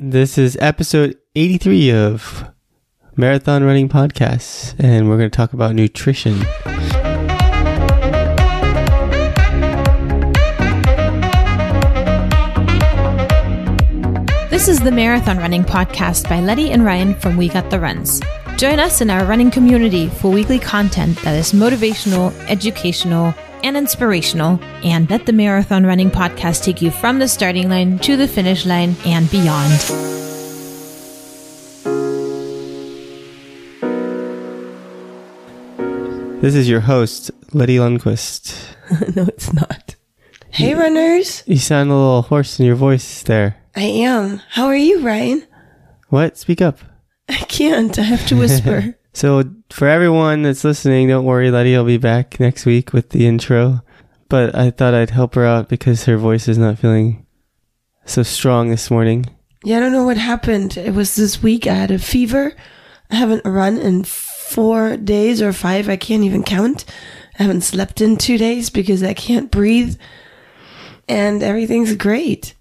This is episode 83 of Marathon Running Podcasts, and we're going to talk about nutrition. This is the Marathon Running Podcast by Letty and Ryan from We Got the Runs. Join us in our running community for weekly content that is motivational, educational, and inspirational, and let the Marathon Running Podcast take you from the starting line to the finish line and beyond. This is your host, Letty Lundquist. no, it's not. Hey, runners. You sound a little hoarse in your voice there. I am. How are you, Ryan? What? Speak up. I can't. I have to whisper. So, for everyone that's listening, don't worry, Letty will be back next week with the intro. But I thought I'd help her out because her voice is not feeling so strong this morning. yeah, I don't know what happened. It was this week. I had a fever. I haven't run in four days or five. I can't even count. I haven't slept in two days because I can't breathe. And everything's great.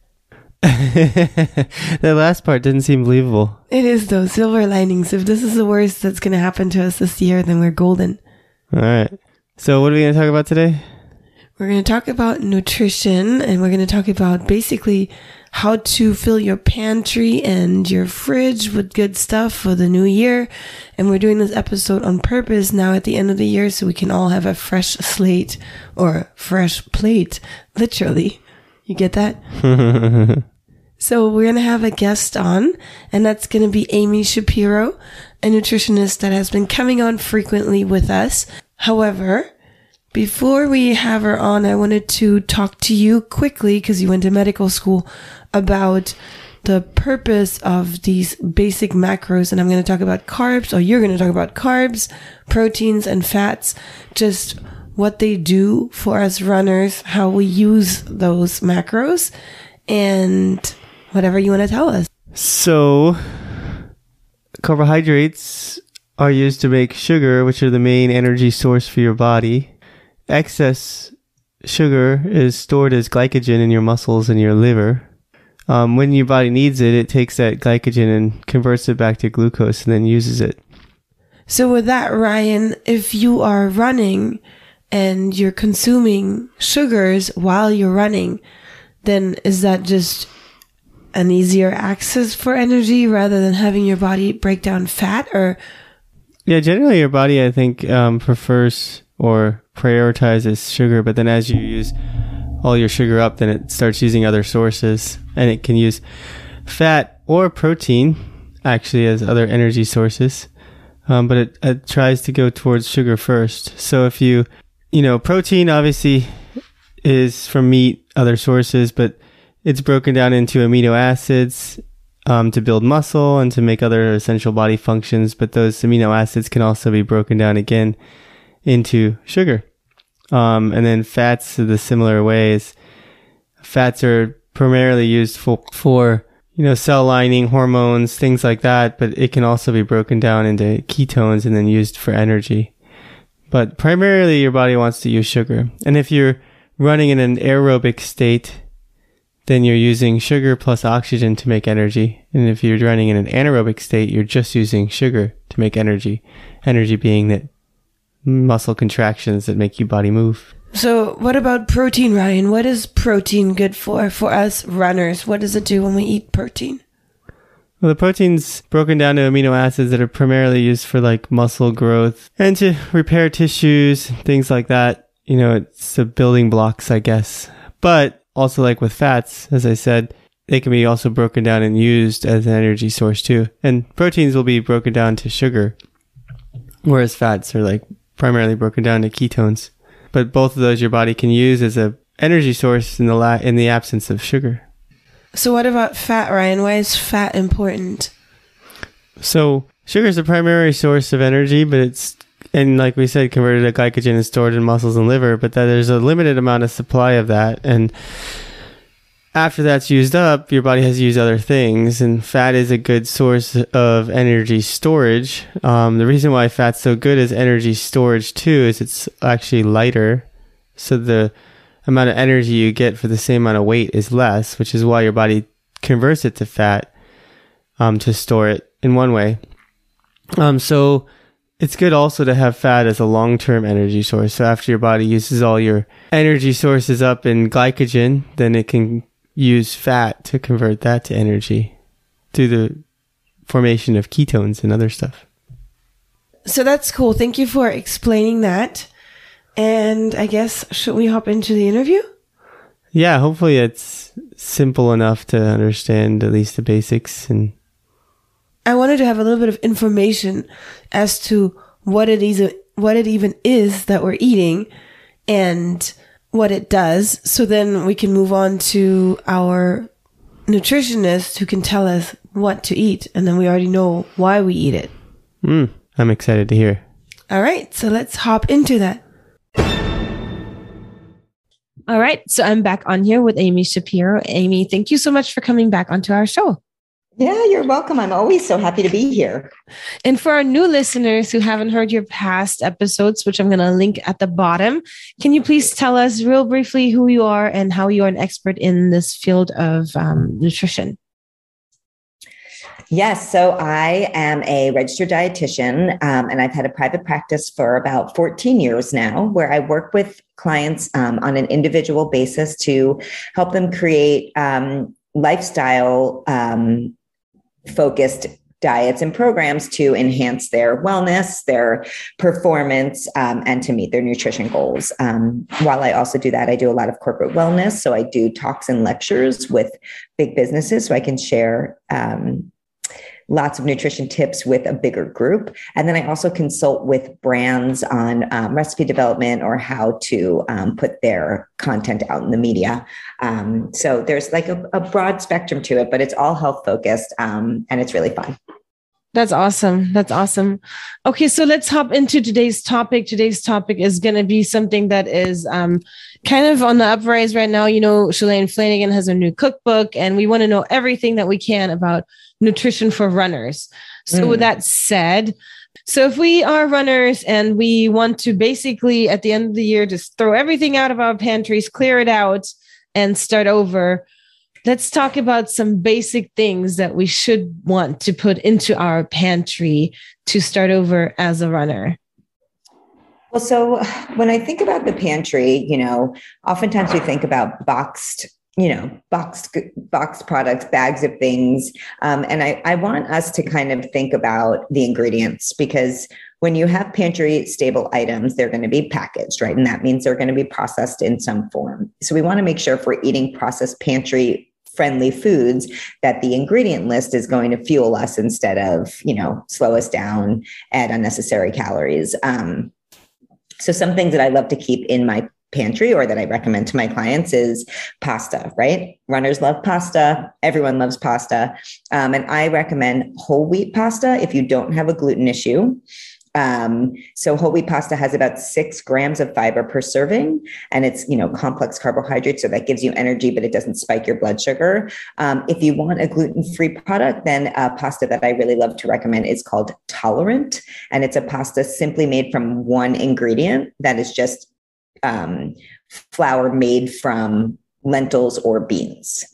that last part didn't seem believable. It is, though. Silver linings. If this is the worst that's going to happen to us this year, then we're golden. All right. So, what are we going to talk about today? We're going to talk about nutrition and we're going to talk about basically how to fill your pantry and your fridge with good stuff for the new year. And we're doing this episode on purpose now at the end of the year so we can all have a fresh slate or fresh plate, literally. You get that? So we're going to have a guest on, and that's going to be Amy Shapiro, a nutritionist that has been coming on frequently with us. However, before we have her on, I wanted to talk to you quickly because you went to medical school about the purpose of these basic macros. And I'm going to talk about carbs, or you're going to talk about carbs, proteins, and fats, just what they do for us runners, how we use those macros, and whatever you want to tell us. So, carbohydrates are used to make sugar, which are the main energy source for your body. Excess sugar is stored as glycogen in your muscles and your liver. Um, when your body needs it, it takes that glycogen and converts it back to glucose and then uses it. So with that, Ryan, if you are running and you're consuming sugars while you're running, then is that just an easier access for energy rather than having your body break down fat or Yeah, generally your body, I think, um, prefers or prioritizes sugar, but then as you use all your sugar up, then it starts using other sources and it can use fat or protein actually as other energy sources. Um, but it, it tries to go towards sugar first. So if you, you know, protein obviously is from meat, other sources, but it's broken down into amino acids um, to build muscle and to make other essential body functions. But those amino acids can also be broken down again into sugar. Um, and then fats the similar ways. Fats are primarily used for, for, you know, cell lining, hormones, things like that, but it can also be broken down into ketones and then used for energy. But primarily your body wants to use sugar. And if you're running in an aerobic state, then you're using sugar plus oxygen to make energy. And if you're running in an anaerobic state, you're just using sugar to make energy. Energy being that muscle contractions that make your body move. so what about protein ryan what is protein good for for us runners what does it do when we eat protein Well, the protein's broken down to amino acids that are primarily used for like muscle growth and to repair tissues, things like that. You know, it's the building blocks, I guess. But also like with fats, as I said, they can be also broken down and used as an energy source too. And proteins will be broken down to sugar, whereas fats are like primarily broken down to ketones. But both of those your body can use as a energy source in the la- in the absence of sugar. So, what about fat, Ryan? Why is fat important? So sugar is the primary source of energy, but it's and like we said, converted to glycogen and stored in muscles and liver. But that there's a limited amount of supply of that, and after that's used up, your body has to use other things, and fat is a good source of energy storage. Um, the reason why fat's so good as energy storage too is it's actually lighter, so the amount of energy you get for the same amount of weight is less, which is why your body converts it to fat um, to store it in one way. Um, so it's good also to have fat as a long-term energy source. So after your body uses all your energy sources up in glycogen, then it can use fat to convert that to energy through the formation of ketones and other stuff. So that's cool. Thank you for explaining that. And I guess should we hop into the interview? Yeah, hopefully it's simple enough to understand at least the basics and I wanted to have a little bit of information as to what it is, what it even is that we're eating and what it does. So then we can move on to our nutritionist who can tell us what to eat. And then we already know why we eat it. Mm, I'm excited to hear. All right. So let's hop into that. All right. So I'm back on here with Amy Shapiro. Amy, thank you so much for coming back onto our show. Yeah, you're welcome. I'm always so happy to be here. And for our new listeners who haven't heard your past episodes, which I'm going to link at the bottom, can you please tell us real briefly who you are and how you are an expert in this field of um, nutrition? Yes, so I am a registered dietitian, um, and I've had a private practice for about 14 years now, where I work with clients um, on an individual basis to help them create um, lifestyle um, focused diets and programs to enhance their wellness, their performance, um, and to meet their nutrition goals. Um, while I also do that, I do a lot of corporate wellness. So I do talks and lectures with big businesses so I can share um, lots of nutrition tips with a bigger group. And then I also consult with brands on um, recipe development or how to um, put their content out in the media. Um, so there's like a, a, broad spectrum to it, but it's all health focused um, and it's really fun. That's awesome. That's awesome. Okay, so let's hop into today's topic. Today's topic is going to be something that is um, kind of on the uprise right now. You know, Shalane Flanagan has a new cookbook, and we want to know everything that we can about nutrition for runners. So, mm. with that said, so if we are runners and we want to basically at the end of the year just throw everything out of our pantries, clear it out, and start over, let's talk about some basic things that we should want to put into our pantry to start over as a runner. Well, so when I think about the pantry, you know, oftentimes we think about boxed you know boxed boxed products bags of things. Um, and I, I want us to kind of think about the ingredients because when you have pantry stable items they're going to be packaged right? And that means they're going to be processed in some form. So we want to make sure if we're eating processed pantry friendly foods that the ingredient list is going to fuel us instead of you know slow us down add unnecessary calories um, so some things that I love to keep in my pantry or that I recommend to my clients is pasta, right? Runners love pasta. Everyone loves pasta. Um, and I recommend whole wheat pasta if you don't have a gluten issue. Um, so whole wheat pasta has about six grams of fiber per serving, and it's you know complex carbohydrates, so that gives you energy, but it doesn't spike your blood sugar. Um, if you want a gluten-free product, then a pasta that I really love to recommend is called Tolerant, and it's a pasta simply made from one ingredient that is just um, flour made from lentils or beans.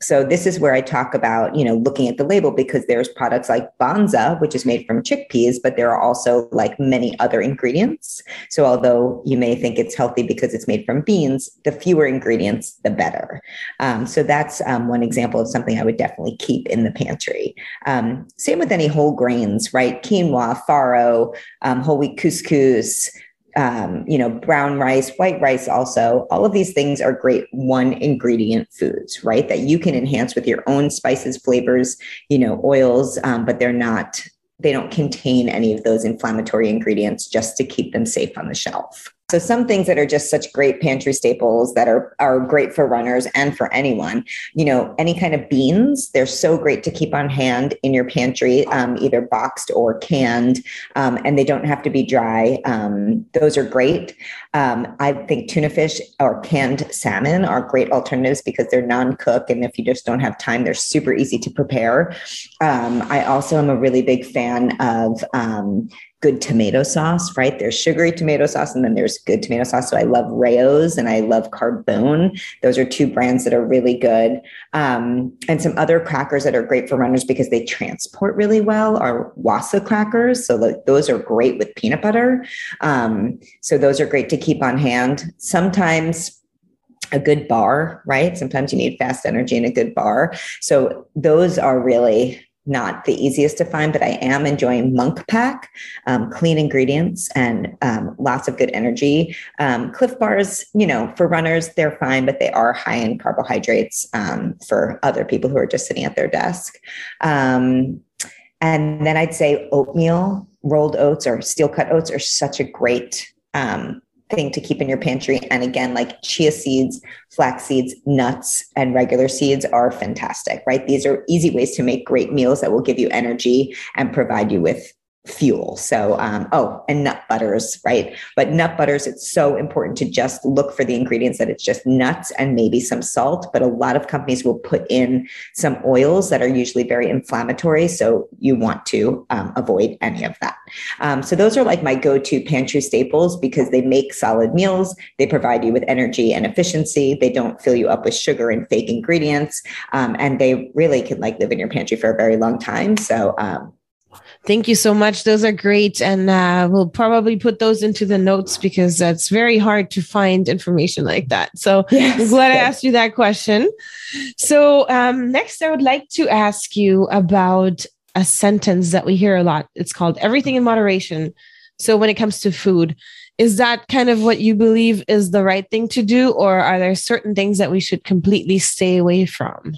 So this is where I talk about, you know, looking at the label because there's products like Banza, which is made from chickpeas, but there are also like many other ingredients. So although you may think it's healthy because it's made from beans, the fewer ingredients, the better. Um, so that's um, one example of something I would definitely keep in the pantry. Um, same with any whole grains, right? Quinoa, farro, um, whole wheat couscous, um, you know, brown rice, white rice, also, all of these things are great one ingredient foods, right? That you can enhance with your own spices, flavors, you know, oils, um, but they're not, they don't contain any of those inflammatory ingredients just to keep them safe on the shelf. So some things that are just such great pantry staples that are are great for runners and for anyone. You know, any kind of beans, they're so great to keep on hand in your pantry, um, either boxed or canned, um, and they don't have to be dry. Um, those are great. Um, I think tuna fish or canned salmon are great alternatives because they're non-cook, and if you just don't have time, they're super easy to prepare. Um, I also am a really big fan of um, good tomato sauce, right? There's sugary tomato sauce and then there's good tomato sauce. So I love Rao's and I love Carbone. Those are two brands that are really good. Um, and some other crackers that are great for runners because they transport really well are Wasa crackers. So those are great with peanut butter. Um, so those are great to keep on hand. Sometimes a good bar, right? Sometimes you need fast energy in a good bar. So those are really not the easiest to find, but I am enjoying Monk Pack, um, clean ingredients and um, lots of good energy. Um, Clif bars, you know, for runners, they're fine, but they are high in carbohydrates um, for other people who are just sitting at their desk. Um, and then I'd say oatmeal, rolled oats, or steel cut oats are such a great um, thing to keep in your pantry. And again, like chia seeds, flax seeds, nuts, and regular seeds are fantastic, right? These are easy ways to make great meals that will give you energy and provide you with fuel. So, um, oh, and nut butters, right? But nut butters, it's so important to just look for the ingredients that it's just nuts and maybe some salt. But a lot of companies will put in some oils that are usually very inflammatory. So, you want to um, avoid any of that. Um, so, those are like my go to pantry staples because they make solid meals. They provide you with energy and efficiency. They don't fill you up with sugar and fake ingredients. Um, and they really can like live in your pantry for a very long time. So, um, Thank you so much. Those are great. And uh, we'll probably put those into the notes because that's very hard to find information like that. So yes. I'm glad I asked you that question. So, um, next, I would like to ask you about a sentence that we hear a lot. It's called everything in moderation. So, when it comes to food, is that kind of what you believe is the right thing to do? Or are there certain things that we should completely stay away from?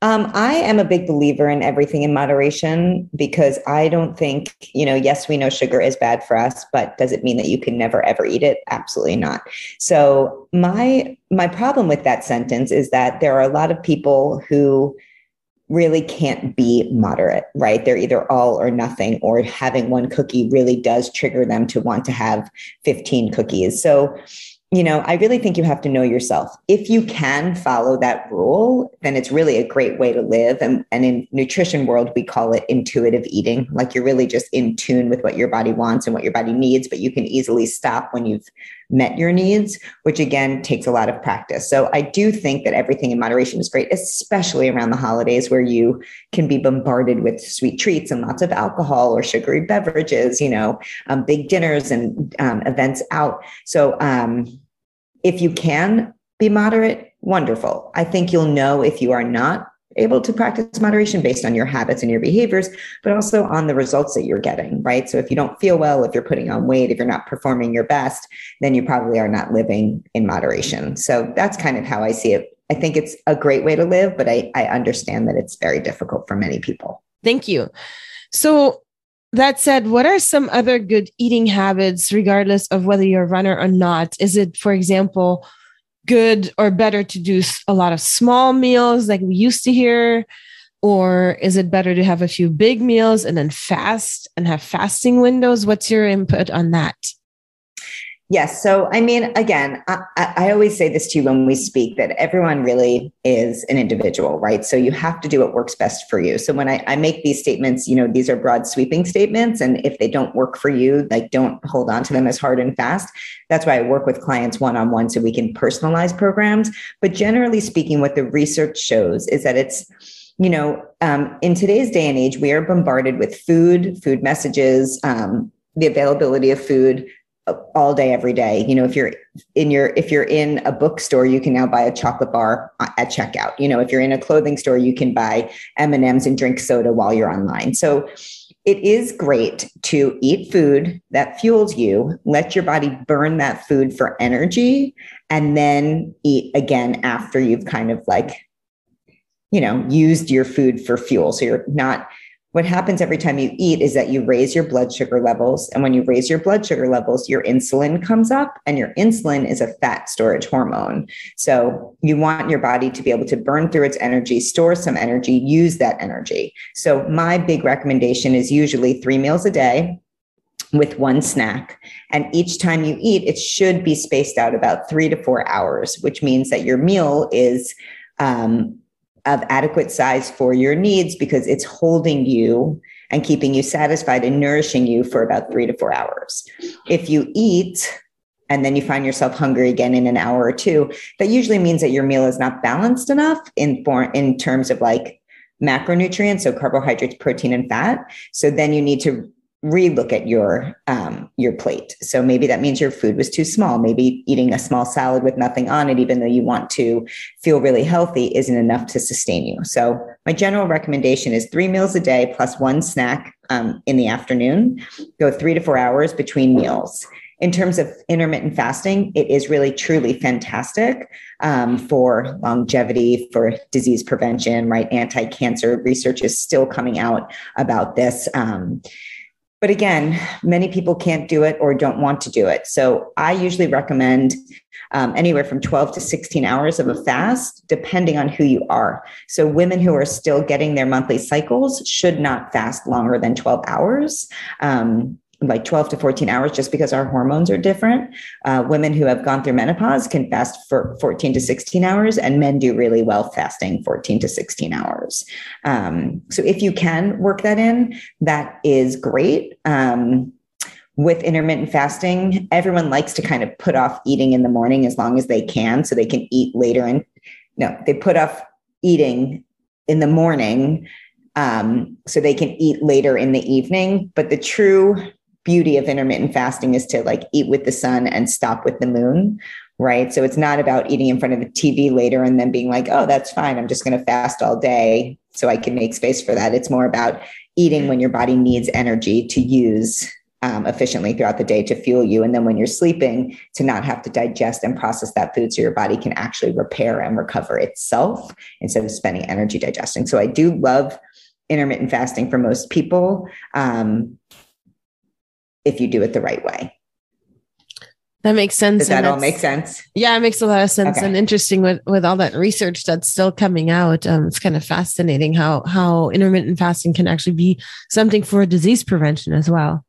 Um, I am a big believer in everything in moderation because I don't think, you know, yes, we know sugar is bad for us, but does it mean that you can never ever eat it? Absolutely not. So my my problem with that sentence is that there are a lot of people who really can't be moderate, right? They're either all or nothing, or having one cookie really does trigger them to want to have 15 cookies. So you know, I really think you have to know yourself. If you can follow that rule, then it's really a great way to live. And, and in nutrition world, we call it intuitive eating. Like you're really just in tune with what your body wants and what your body needs, but you can easily stop when you've met your needs, which again takes a lot of practice. So I do think that everything in moderation is great, especially around the holidays where you can be bombarded with sweet treats and lots of alcohol or sugary beverages, you know, um, big dinners and um, events out. So um, if you can be moderate, wonderful. I think you'll know if you are not able to practice moderation based on your habits and your behaviors, but also on the results that you're getting, right? So if you don't feel well, if you're putting on weight, if you're not performing your best, then you probably are not living in moderation. So that's kind of how I see it. I think it's a great way to live, but I, I understand that it's very difficult for many people. Thank you. So that said, what are some other good eating habits, regardless of whether you're a runner or not? Is it, for example, good or better to do a lot of small meals like we used to hear? Or is it better to have a few big meals and then fast and have fasting windows? What's your input on that? Yes. So, I mean, again, I, I, always say this to you when we speak that everyone really is an individual, right? So, you have to do what works best for you. So, when I, I make these statements, you know, these are broad sweeping statements. And if they don't work for you, like don't hold on to them as hard and fast. That's why I work with clients one on one so we can personalize programs. But generally speaking, what the research shows is that it's, you know, um, in today's day and age, we are bombarded with food, food messages, um, the availability of food all day every day. You know if you're in your if you're in a bookstore you can now buy a chocolate bar at checkout. You know if you're in a clothing store you can buy m&ms and drink soda while you're online. So it is great to eat food that fuels you let your body burn that food for energy and then eat again after you've kind of like you know used your food for fuel. So you're not what happens every time you eat is that you raise your blood sugar levels. And when you raise your blood sugar levels, your insulin comes up, and your insulin is a fat storage hormone. So you want your body to be able to burn through its energy, store some energy, use that energy. So my big recommendation is usually three meals a day with one snack. And each time you eat, it should be spaced out about three to four hours, which means that your meal is um, of adequate size for your needs because it's holding you and keeping you satisfied and nourishing you for about three to four hours. If you eat and then you find yourself hungry again in an hour or two, that usually means that your meal is not balanced enough in for, in terms of like macronutrients, so carbohydrates, protein, and fat. So then you need to relook at your um, your plate. So maybe that means your food was too small. Maybe eating a small salad with nothing on it, even though you want to feel really healthy, isn't enough to sustain you. So my general recommendation is three meals a day plus one snack um, in the afternoon. Go three to four hours between meals. In terms of intermittent fasting, it is really truly fantastic um, for longevity, for disease prevention, right? Anti cancer research is still coming out about this. Um, but again, many people can't do it or don't want to do it. So I usually recommend um, anywhere from 12 to 16 hours of a fast, depending on who you are. So women who are still getting their monthly cycles should not fast longer than 12 hours. Um, like 12 to 14 hours just because our hormones are different. Uh, women who have gone through menopause can fast for 14 to 16 hours, and men do really well fasting 14 to 16 hours. Um, so if you can work that in, that is great. Um, with intermittent fasting, everyone likes to kind of put off eating in the morning as long as they can so they can eat later. And no, they put off eating in the morning um, so they can eat later in the evening. But the true beauty of intermittent fasting is to like eat with the sun and stop with the moon right? So it's not about eating in front of the tv later and then being like oh that's fine. I'm just going to fast all day so i can make space for that. It's more about eating when your body needs energy to use um, efficiently throughout the day to fuel you. And then when you're sleeping to not have to digest and process that food so your body can actually repair and recover itself instead of spending energy digesting. So i do love intermittent fasting for most people. Um, if you do it the right way. That makes sense. Does that all make sense? Yeah, it makes a lot of sense okay. and interesting with, with all that research that's still coming out. Um, it's kind of fascinating how how intermittent fasting can actually be something for disease prevention as well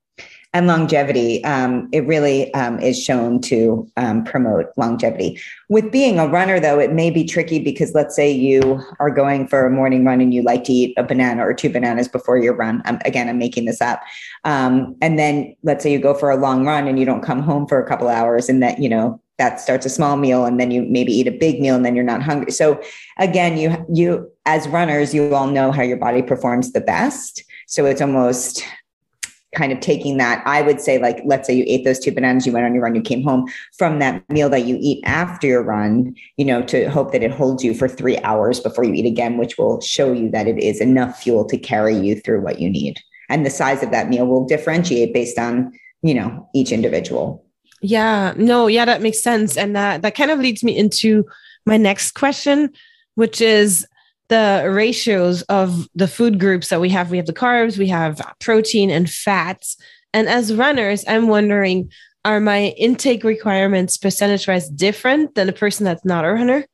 and longevity. Um, it really um, is shown to um, promote longevity. With being a runner, though, it may be tricky because let's say you are going for a morning run and you like to eat a banana or two bananas before your run. again, I'm making this up. Um, and then let's say you go for a long run and you don't come home for a couple hours and that, you know, that starts a small meal and then you maybe eat a big meal and then you're not hungry. So again, you you as runners, you all know how your body performs the best. So it's almost kind of taking that i would say like let's say you ate those two bananas you went on your run you came home from that meal that you eat after your run you know to hope that it holds you for three hours before you eat again which will show you that it is enough fuel to carry you through what you need. And the size of that meal will differentiate based on you know each individual. Yeah. No yeah that makes sense. And that that kind of leads me into my next question which is the ratios of the food groups that we have. We have the carbs, we have protein and fats. And as runners, I'm wondering are my intake requirements percentage wise different than a person that's not a runner?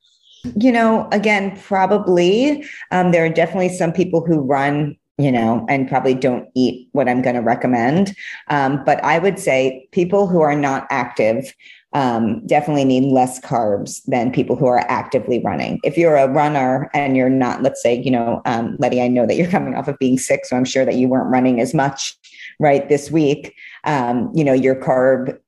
You know, again, probably. Um, there are definitely some people who run you know, and probably don't eat what I'm going to recommend. Um, but I would say people who are not active um, definitely need less carbs than people who are actively running. If you're a runner and you're not, let's say, you know, um, Letty, I know that you're coming off of being sick, so I'm sure that you weren't running as much, right, this week. Um, you know, your carb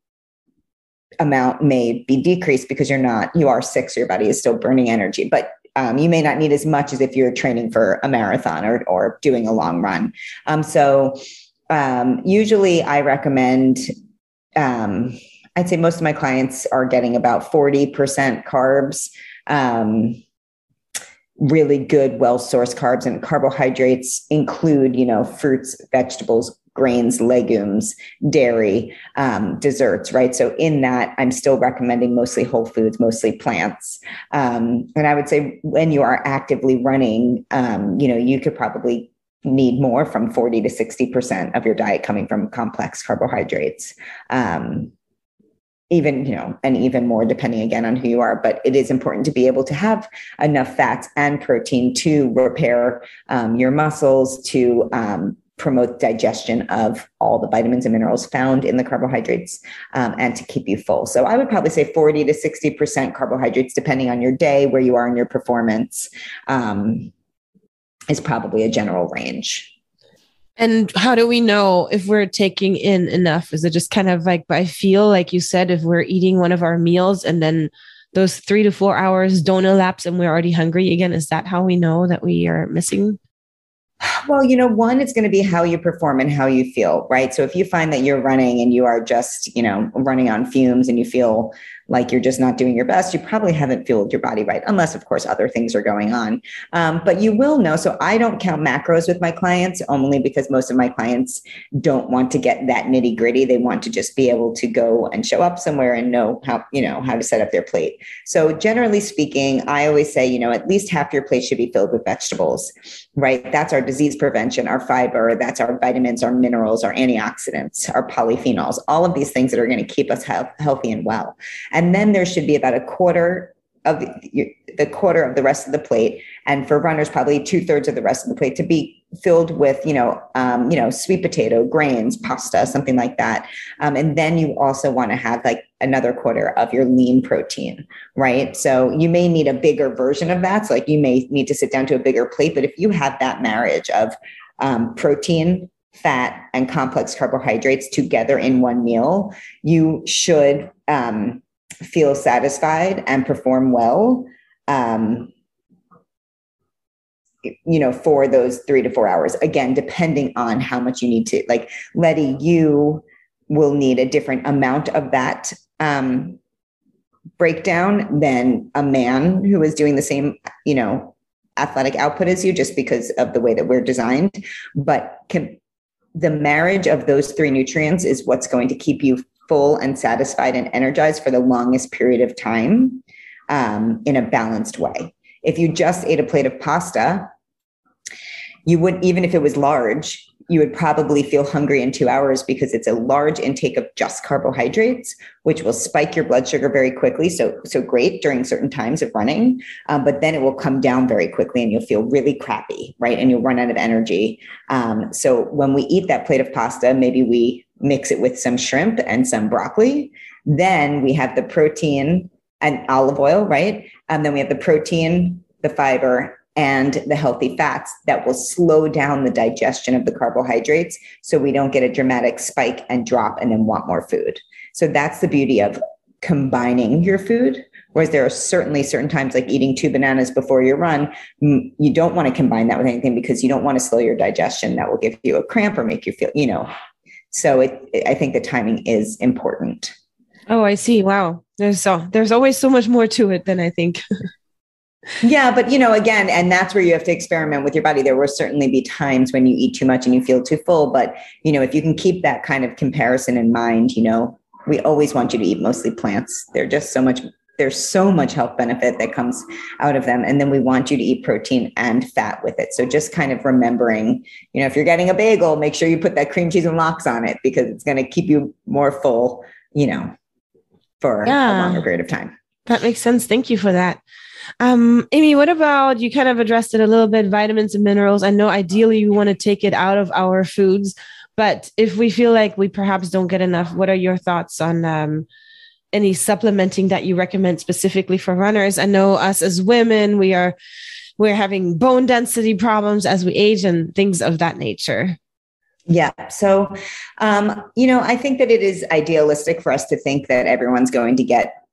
amount may be decreased because you're not, you are sick, so your body is still burning energy, but um, you may not need as much as if you're training for a marathon or, or doing a long run. Um, so um, usually I recommend um, I'd say most of my clients are getting about 40% carbs, um, really good, well sourced carbs, and carbohydrates include, you know, fruits, vegetables, grains, legumes, dairy, um, desserts, right? So in that, I'm still recommending mostly whole foods, mostly plants. Um, and I would say when you are actively running, um, you know, you could probably need more from 40 to 60% of your diet coming from complex carbohydrates. Um, even you know and even more depending again on who you are but it is important to be able to have enough fats and protein to repair um, your muscles to um, promote digestion of all the vitamins and minerals found in the carbohydrates um, and to keep you full. So i would probably say 40 to 60% carbohydrates depending on your day where you are in your performance um, is probably a general range and how do we know if we're taking in enough? Is it just kind of like by feel, like you said, if we're eating one of our meals and then those three to four hours don't elapse and we're already hungry again? Is that how we know that we are missing? Well, you know, one, it's going to be how you perform and how you feel, right? So if you find that you're running and you are just, you know, running on fumes and you feel like you're just not doing your best, you probably haven't fueled your body right, unless, of course, other things are going on. Um, but you will know. So I don't count macros with my clients only because most of my clients don't want to get that nitty gritty. They want to just be able to go and show up somewhere and know how, you know, how to set up their plate. So generally speaking, I always say, you know, at least half your plate should be filled with vegetables, right? That's our disease prevention, our fiber, that's our vitamins, our minerals, our antioxidants, our polyphenols, all of these things that are going to keep us health, healthy and well. And then there should be about a quarter of the, the quarter of the rest of the plate. And for runners, probably two thirds of the rest of the plate to be filled with, you know, um, you know, sweet potato, grains, pasta, something like that. Um, and then you also want to have like another quarter of your lean protein, right? So you may need a bigger version of that. So like you may need to sit down to a bigger plate. But if you have that marriage of um, protein, fat, and complex carbohydrates together in one meal, you should um, feel satisfied and perform well um, you know for those three to four hours. Again depending on how much you need to like letty you will need a different amount of that um, breakdown than a man who is doing the same you know athletic output as you just because of the way that we're designed. But can, the marriage of those three nutrients is what's going to keep you full and satisfied and energized for the longest period of time um, in a balanced way. If you just ate a plate of pasta, you would, even if it was large, you would probably feel hungry in two hours because it's a large intake of just carbohydrates, which will spike your blood sugar very quickly. So, so great during certain times of running, um, but then it will come down very quickly and you'll feel really crappy, right? And you'll run out of energy. Um, so when we eat that plate of pasta, maybe we mix it with some shrimp and some broccoli. Then we have the protein and olive oil, right? And then we have the protein, the fiber, and the healthy fats that will slow down the digestion of the carbohydrates so we don't get a dramatic spike and drop and then want more food. So that's the beauty of combining your food. Whereas there are certainly certain times, like eating two bananas before your run, you don't want to combine that with anything because you don't want to slow your digestion. That will give you a cramp or make you feel, you know, so it, I think the timing is important. Oh, I see. Wow. There's so there's always so much more to it than I think. yeah, but you know, again, and that's where you have to experiment with your body. There will certainly be times when you eat too much and you feel too full, but you know, if you can keep that kind of comparison in mind, you know, we always want you to eat mostly plants. They're just so much there's so much health benefit that comes out of them and then we want you to eat protein and fat with it so just kind of remembering you know if you're getting a bagel make sure you put that cream cheese and lox on it because it's going to keep you more full you know for yeah. a longer period of time that makes sense thank you for that um, Amy, what about you kind of addressed it a little bit vitamins and minerals? I know ideally you want to take it out of our foods, but if we feel like we perhaps don't get enough, what are your thoughts on um, any supplementing that you recommend specifically for runners? I know us as women, we are we're having bone density problems as we age and things of that nature. Yeah. So, um, you know, I think that it is idealistic for us to think that everyone's going to get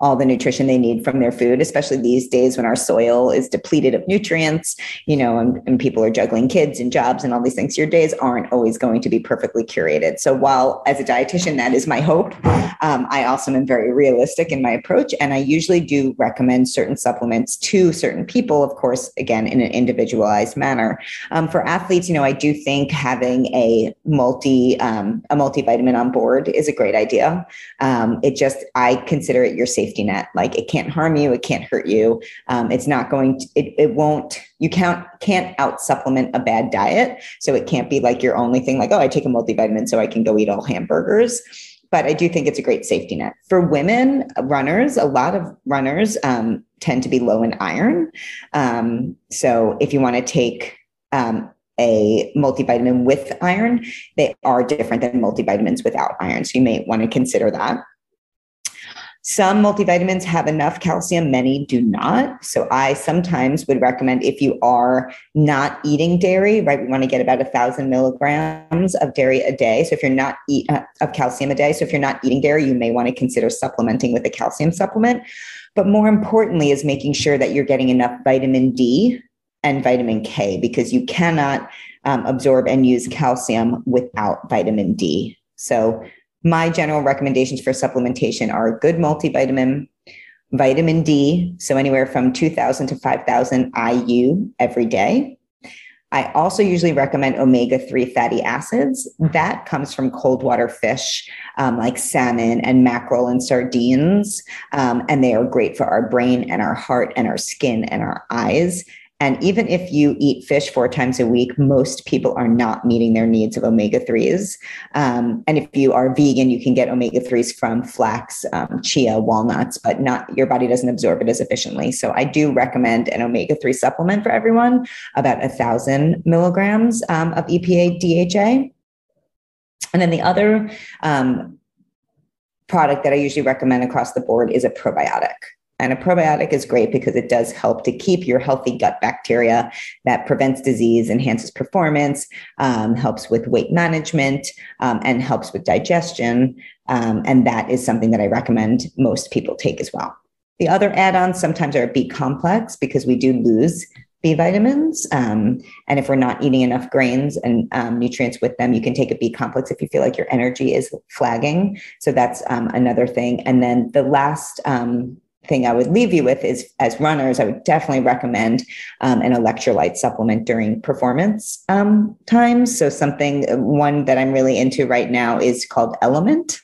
all the nutrition they need from their food, especially these days when our soil is depleted of nutrients, you know, and, and, people are juggling kids and jobs and all these things. Your days aren't always going to be perfectly curated. So while as a dietitian, that is my hope, um, I also am very realistic in my approach. And I usually do recommend certain supplements to certain people, of course, again, in an individualized manner. Um, for athletes, you know, I do think having a multi, um, a multivitamin on board is a great idea. Um, it just, I consider it your safe safety net. Like it can't harm you, it can't hurt you. Um, it's not going to, it, it won't, you can't, can't out supplement a bad diet. So it can't be like your only thing, like, oh, I take a multivitamin so I can go eat all hamburgers. But I do think it's a great safety net. For women runners, a lot of runners um, tend to be low in iron. Um, so if you want to take um, a multivitamin with iron, they are different than multivitamins without iron. So you may want to consider that. Some multivitamins have enough calcium, many do not. So I sometimes would recommend if you are not eating dairy, right? We want to get about a thousand milligrams of dairy a day. So if you're not eat uh, of calcium a day, so if you're not eating dairy, you may want to consider supplementing with a calcium supplement. But more importantly, is making sure that you're getting enough vitamin D and vitamin K because you cannot um, absorb and use calcium without vitamin D. So, my general recommendations for supplementation are a good multivitamin, vitamin D, so anywhere from 2000 to 5000 IU every day. I also usually recommend omega 3 fatty acids. That comes from cold water fish um, like salmon and mackerel and sardines. Um, and they are great for our brain and our heart and our skin and our eyes. And even if you eat fish four times a week, most people are not meeting their needs of omega 3s. Um, and if you are vegan, you can get omega 3s from flax, um, chia, walnuts, but not your body doesn't absorb it as efficiently. So I do recommend an omega 3 supplement for everyone, about a thousand milligrams um, of EPA DHA. And then the other um, product that I usually recommend across the board is a probiotic. And a probiotic is great because it does help to keep your healthy gut bacteria that prevents disease, enhances performance, um, helps with weight management, um, and helps with digestion. Um, and that is something that I recommend most people take as well. The other add ons sometimes are B complex because we do lose B vitamins. Um, and if we're not eating enough grains and um, nutrients with them, you can take a B complex if you feel like your energy is flagging. So that's um, another thing. And then the last um, thing I would leave you with is as runners, I would definitely recommend um, an electrolyte supplement during performance um, times. So, something, one that I'm really into right now is called Element,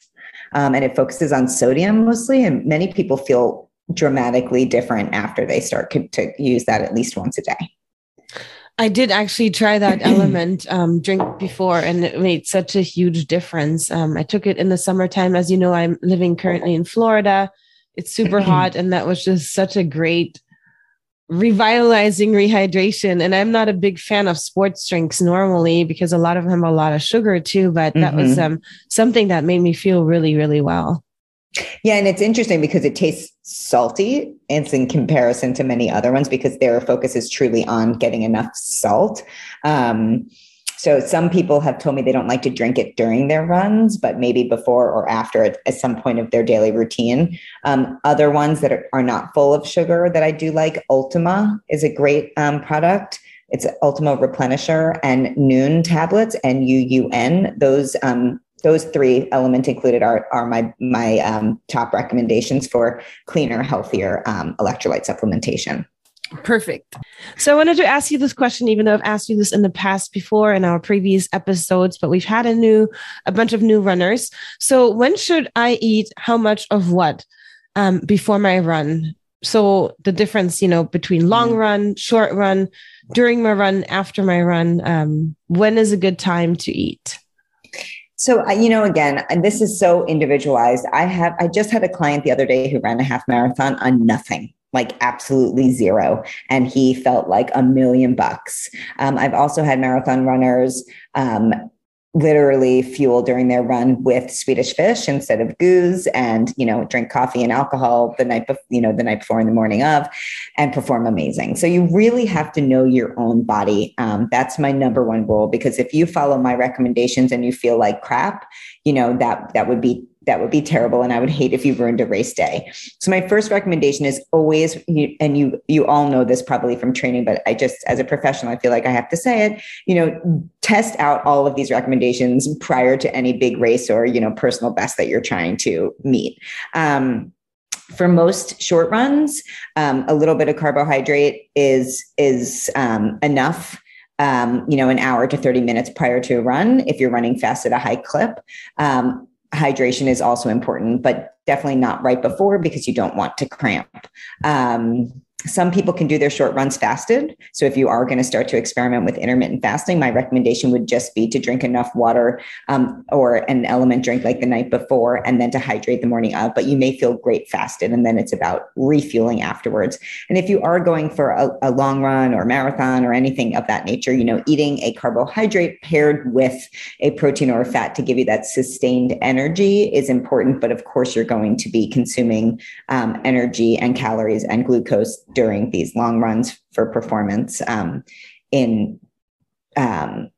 um, and it focuses on sodium mostly. And many people feel dramatically different after they start to use that at least once a day. I did actually try that element um, drink before, and it made such a huge difference. Um, I took it in the summertime. As you know, I'm living currently in Florida. It's super hot. And that was just such a great revitalizing rehydration. And I'm not a big fan of sports drinks normally because a lot of them have a lot of sugar too. But that mm-hmm. was um, something that made me feel really, really well. Yeah, and it's interesting because it tastes salty. It's in comparison to many other ones because their focus is truly on getting enough salt. Um, so some people have told me they don't like to drink it during their runs, but maybe before or after at, at some point of their daily routine. Um, other ones that are, are, not full of sugar that I do like, Ultima is a great um, product. It's Ultima Replenisher and Nuun tablets, N U U N. Those um, those three element included are are my my um, top recommendations for cleaner, healthier um, electrolyte supplementation. Perfect. So I wanted to ask you this question, even though I've asked you this in the past before in our previous episodes, but we've had a new, a bunch of new runners. So when should I eat how much of what um, before my run? So the difference, you know, between long mm-hmm. run, short run, during my run, after my run, um, when is a good time to eat? So, you know, again, and this is so individualized. I have, I just had a client the other day who ran a half marathon on nothing like absolutely zero. And he felt like a million bucks. Um, I've also had marathon runners um, literally fuel during their run with Swedish fish instead of GUs and, you know, drink coffee and alcohol the night before, you know, the night before in the morning of and perform amazing. So you really have to know your own body. Um, that's my number one rule, because if you follow my recommendations and you feel like crap, you know, that, that would be that would be terrible and i would hate if you ruined a race day so my first recommendation is always and you you all know this probably from training but i just as a professional i feel like i have to say it you know test out all of these recommendations prior to any big race or you know personal best that you're trying to meet um, for most short runs um, a little bit of carbohydrate is is um, enough um, you know, an hour to 30 minutes prior to a run if you're running fast at a high clip. Um, hydration is also important, but definitely not right before because you don't want to cramp. Um, some people can do their short runs fasted. So if you are going to start to experiment with intermittent fasting, my recommendation would just be to drink enough water um, or an element drink like the night before, and then to hydrate the morning of. But you may feel great fasted, and then it's about refueling afterwards. And if you are going for a, a long run or marathon or anything of that nature, you know, eating a carbohydrate paired with a protein or a fat to give you that sustained energy is important. But of course, you're going to be consuming um, energy and calories and glucose during these long runs for performance um, in um,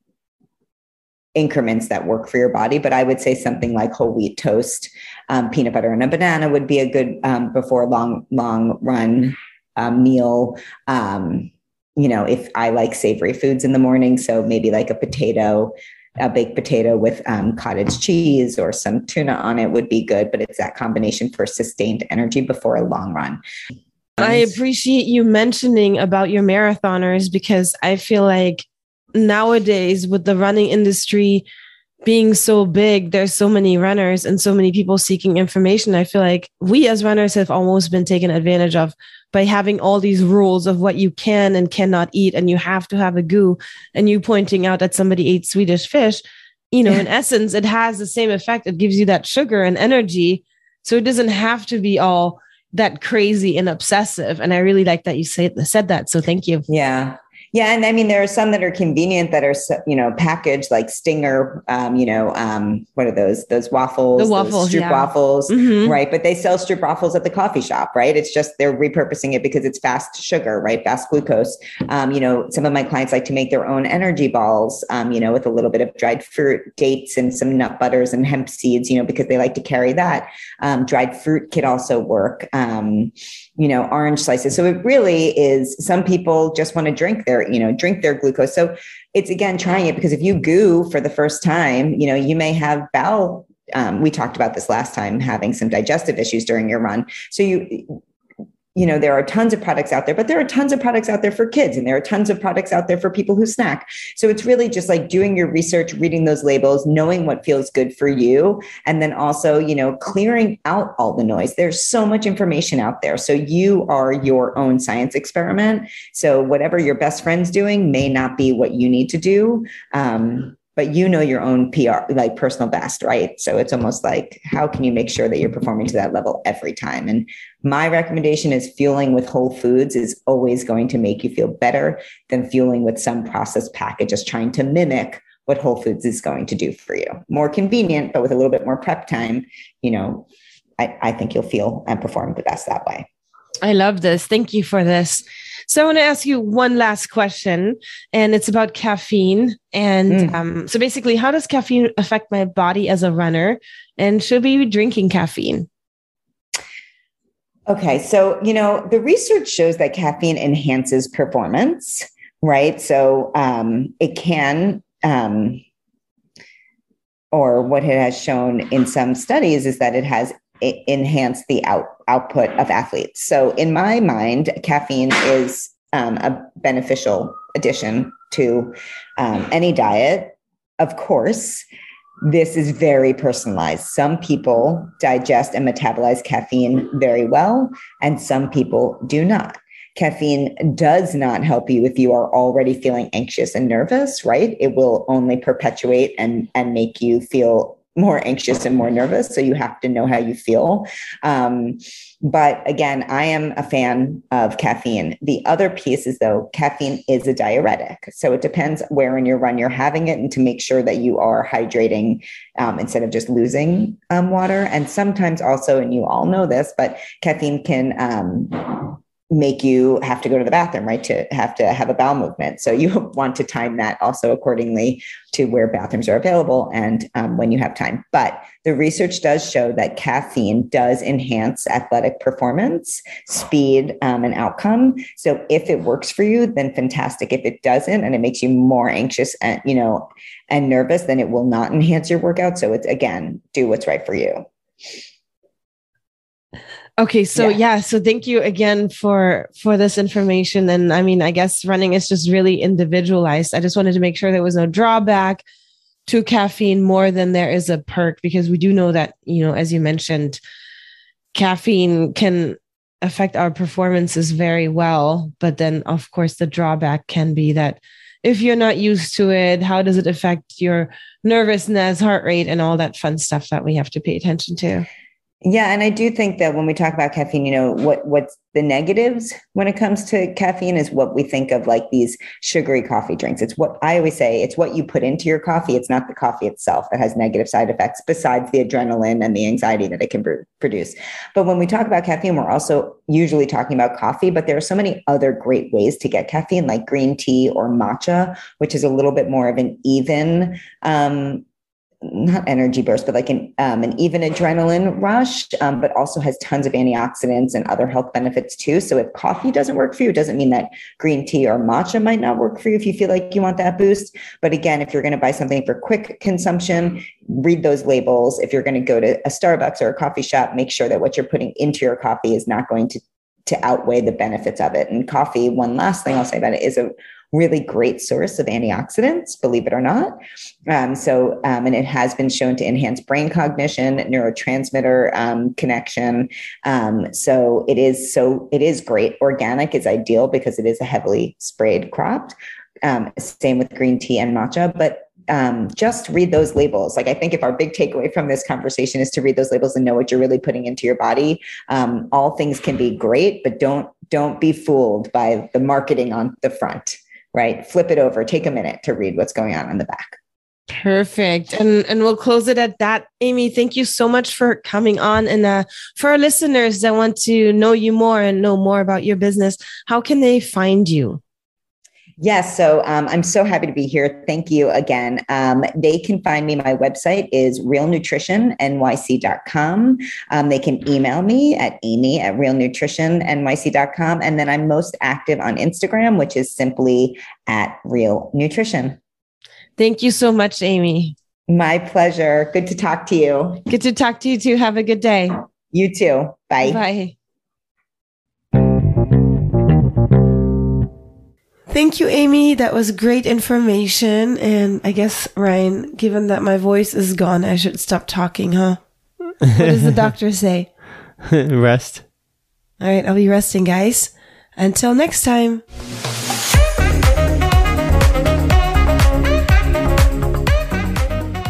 increments that work for your body. But I would say something like whole wheat toast, um, peanut butter, and a banana would be a good um, before long long run um, meal. Um, you know, if I like savory foods in the morning, so maybe like a potato, a baked potato with um, cottage cheese or some tuna on it would be good, but it's that combination for sustained energy before a long run. I appreciate you mentioning about your marathoners because I feel like nowadays with the running industry being so big, there's so many runners and so many people seeking information. I feel like we as runners have almost been taken advantage of by having all these rules of what you can and cannot eat, and you have to have a GU, and you pointing out that somebody ate Swedish fish. You know, in essence, it has the same effect. It gives you that sugar and energy. So it doesn't have to be all that crazy and obsessive. And I really like that you say, said that. So thank you. Yeah. Yeah, and I mean there are some that are convenient that are you know packaged like Stinger, um, you know, um, what are those? Those waffles, the waffles, Stroop yeah. waffles, mm-hmm. right? But they sell Stroop waffles at the coffee shop, right? It's just they're repurposing it because it's fast sugar, right? Fast glucose. Um, you know, some of my clients like to make their own energy balls, um, you know, with a little bit of dried fruit, dates, and some nut butters and hemp seeds, you know, because they like to carry that. Um, dried fruit could also work. You know, orange slices. So it really is. Some people just want to drink their you know, drink their glucose. So it's again trying it because if you GU for the first time, you know, you may have bowel. Um, we talked about this last time, having some digestive issues during your run. So you you know there are tons of products out there but there are tons of products out there for kids and there are tons of products out there for people who snack so it's really just like doing your research reading those labels knowing what feels good for you and then also you know clearing out all the noise there's so much information out there so you are your own science experiment so whatever your best friend's doing may not be what you need to do um, but you know your own PR, like personal best, right? So it's almost like, how can you make sure that you're performing to that level every time? And my recommendation is fueling with whole foods is always going to make you feel better than fueling with some processed package, just trying to mimic what Whole Foods is going to do for you. More convenient, but with a little bit more prep time, you know, I, I think you'll feel and perform the best that way. I love this. Thank you for this. So I want to ask you one last question, and it's about caffeine. And mm. um, so basically, how does caffeine affect my body as a runner? And should we be drinking caffeine? Okay, so you know the research shows that caffeine enhances performance, right? So um, it can, um, or what it has shown in some studies is that it has enhanced the out, output of athletes. So in my mind, caffeine is um, a beneficial addition to um, any diet. Of course, this is very personalized. Some people digest and metabolize caffeine very well, and some people do not. Caffeine does not help you if you are already feeling anxious and nervous, right? It will only perpetuate and, and make you feel more anxious and more nervous. So you have to know how you feel. Um, but again, I am a fan of caffeine. The other piece is though, caffeine is a diuretic. So it depends where in your run you're having it and to make sure that you are hydrating um, instead of just losing um, water. And sometimes also, and you all know this, but caffeine can um, make you have to go to the bathroom, right? To have to have a bowel movement. So you want to time that also accordingly to where bathrooms are available and um, when you have time. But the research does show that caffeine does enhance athletic performance, speed, um, and outcome. So if it works for you, then fantastic. If it doesn't and it makes you more anxious and you know and nervous, then it will not enhance your workout. So it's again, do what's right for you. Okay, so yeah. yeah. so thank you again for for this information and I mean I guess running is just really individualized. I just wanted to make sure there was no drawback to caffeine more than there is a perk because we do know that, you know, as you mentioned, caffeine can affect our performances very well. But then, of course, the drawback can be that if you're not used to it, how does it affect your nervousness, heart rate, and all that fun stuff that we have to pay attention to? Yeah, and I do think that when we talk about caffeine, you know, what what's the negatives when it comes to caffeine is what we think of like these sugary coffee drinks. It's what I always say, it's what you put into your coffee. It's not the coffee itself that has negative side effects besides the adrenaline and the anxiety that it can produce. But when we talk about caffeine, we're also usually talking about coffee, but there are so many other great ways to get caffeine like green tea or matcha, which is a little bit more of an even um, not energy burst, but like an um, an even adrenaline rush, um, but also has tons of antioxidants and other health benefits too. So if coffee doesn't work for you, it doesn't mean that green tea or matcha might not work for you if you feel like you want that boost. But again, if you're going to buy something for quick consumption, read those labels. If you're going to go to a Starbucks or a coffee shop, make sure that what you're putting into your coffee is not going to to outweigh the benefits of it. And coffee, one last thing I'll say about it, is a really great source of antioxidants, believe it or not. Um, so, um, and it has been shown to enhance brain cognition, neurotransmitter um, connection. Um, so it is so it is great. Organic is ideal because it is a heavily sprayed crop. Um, same with green tea and matcha, but um, just read those labels. Like I think if our big takeaway from this conversation is to read those labels and know what you're really putting into your body, um, all things can be great, but don't don't be fooled by the marketing on the front right? Flip it over, take a minute to read what's going on in the back. Perfect. And and we'll close it at that. Amy, thank you so much for coming on. And uh, for our listeners that want to know you more and know more about your business, how can they find you? Yes. So um, I'm so happy to be here. Thank you again. Um, they can find me. My website is realnutritionnyc.com. Um, they can email me at amy at realnutritionnyc.com. And then I'm most active on Instagram, which is simply at real nutrition. Thank you so much, Amy. My pleasure. Good to talk to you. Good to talk to you too. Have a good day. You too. Bye. Bye. Thank you, Amy. That was great information. And I guess, Ryan, given that my voice is gone, I should stop talking, huh? what does the doctor say? Rest. All right, I'll be resting, guys. Until next time.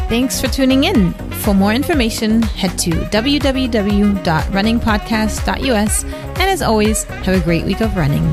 Thanks for tuning in. For more information, head to www.runningpodcast.us. And as always, have a great week of running.